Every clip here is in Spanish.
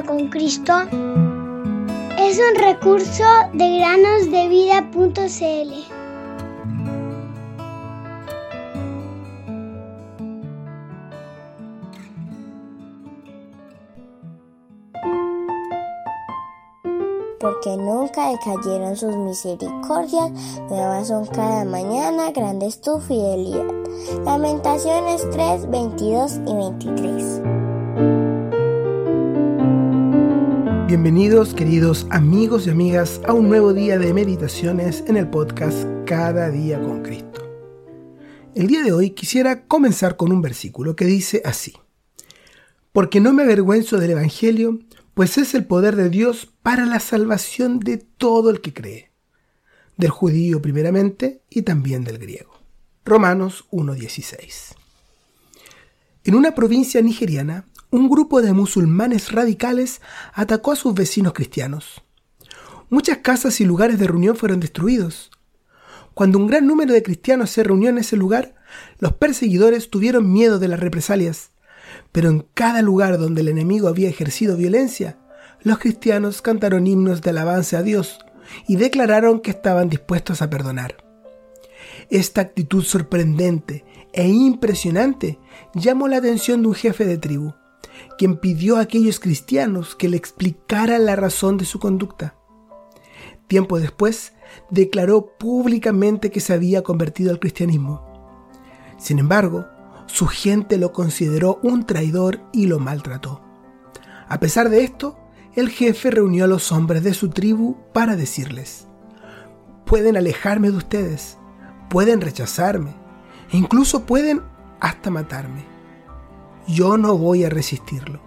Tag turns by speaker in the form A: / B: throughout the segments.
A: con Cristo es un recurso de granosdevida.cl.
B: porque nunca decayeron sus misericordias, nuevas son cada mañana, grande es tu fidelidad. Lamentaciones 3, 22 y 23.
C: Bienvenidos queridos amigos y amigas a un nuevo día de meditaciones en el podcast Cada día con Cristo. El día de hoy quisiera comenzar con un versículo que dice así, porque no me avergüenzo del Evangelio, pues es el poder de Dios para la salvación de todo el que cree, del judío primeramente y también del griego. Romanos 1.16. En una provincia nigeriana, un grupo de musulmanes radicales atacó a sus vecinos cristianos. Muchas casas y lugares de reunión fueron destruidos. Cuando un gran número de cristianos se reunió en ese lugar, los perseguidores tuvieron miedo de las represalias pero en cada lugar donde el enemigo había ejercido violencia, los cristianos cantaron himnos de alabanza a Dios y declararon que estaban dispuestos a perdonar. Esta actitud sorprendente e impresionante llamó la atención de un jefe de tribu, quien pidió a aquellos cristianos que le explicaran la razón de su conducta. Tiempo después, declaró públicamente que se había convertido al cristianismo. Sin embargo, su gente lo consideró un traidor y lo maltrató. A pesar de esto, el jefe reunió a los hombres de su tribu para decirles, pueden alejarme de ustedes, pueden rechazarme, incluso pueden hasta matarme. Yo no voy a resistirlo.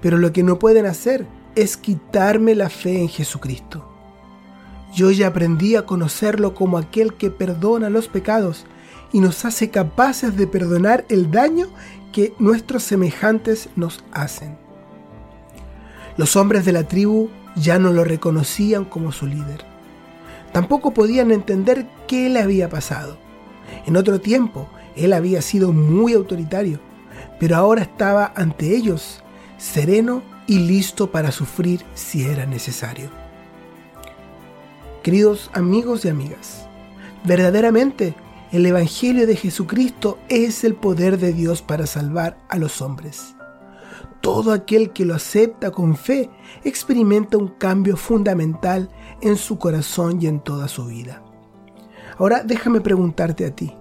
C: Pero lo que no pueden hacer es quitarme la fe en Jesucristo. Yo ya aprendí a conocerlo como aquel que perdona los pecados y nos hace capaces de perdonar el daño que nuestros semejantes nos hacen. Los hombres de la tribu ya no lo reconocían como su líder. Tampoco podían entender qué le había pasado. En otro tiempo, él había sido muy autoritario, pero ahora estaba ante ellos, sereno y listo para sufrir si era necesario. Queridos amigos y amigas, verdaderamente el Evangelio de Jesucristo es el poder de Dios para salvar a los hombres. Todo aquel que lo acepta con fe experimenta un cambio fundamental en su corazón y en toda su vida. Ahora déjame preguntarte a ti,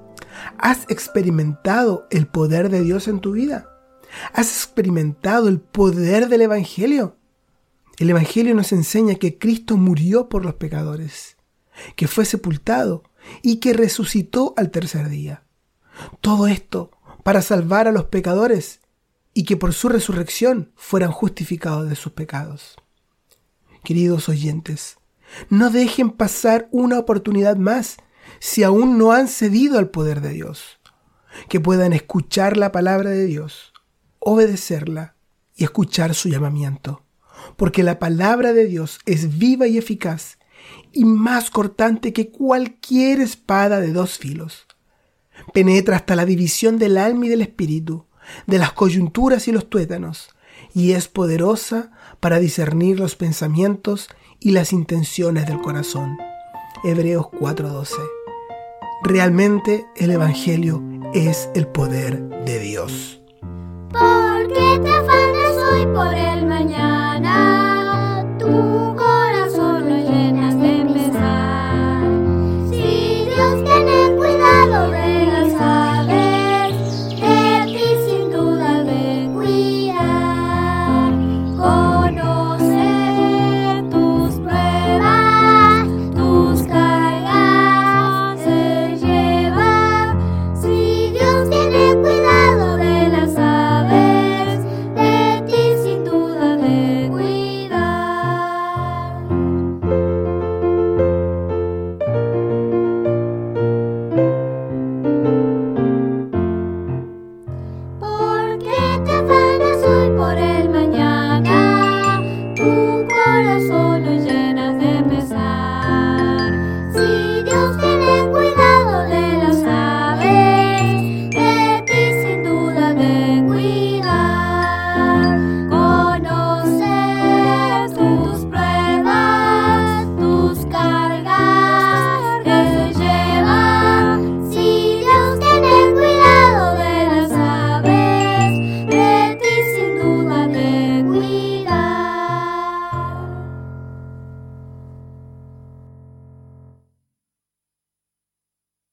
C: ¿has experimentado el poder de Dios en tu vida? ¿Has experimentado el poder del Evangelio? El Evangelio nos enseña que Cristo murió por los pecadores, que fue sepultado y que resucitó al tercer día. Todo esto para salvar a los pecadores y que por su resurrección fueran justificados de sus pecados. Queridos oyentes, no dejen pasar una oportunidad más si aún no han cedido al poder de Dios. Que puedan escuchar la palabra de Dios, obedecerla y escuchar su llamamiento. Porque la palabra de Dios es viva y eficaz y más cortante que cualquier espada de dos filos. Penetra hasta la división del alma y del espíritu, de las coyunturas y los tuétanos, y es poderosa para discernir los pensamientos y las intenciones del corazón. Hebreos 4:12. Realmente el Evangelio es el poder de Dios.
D: Porque te afanas hoy por el mañana,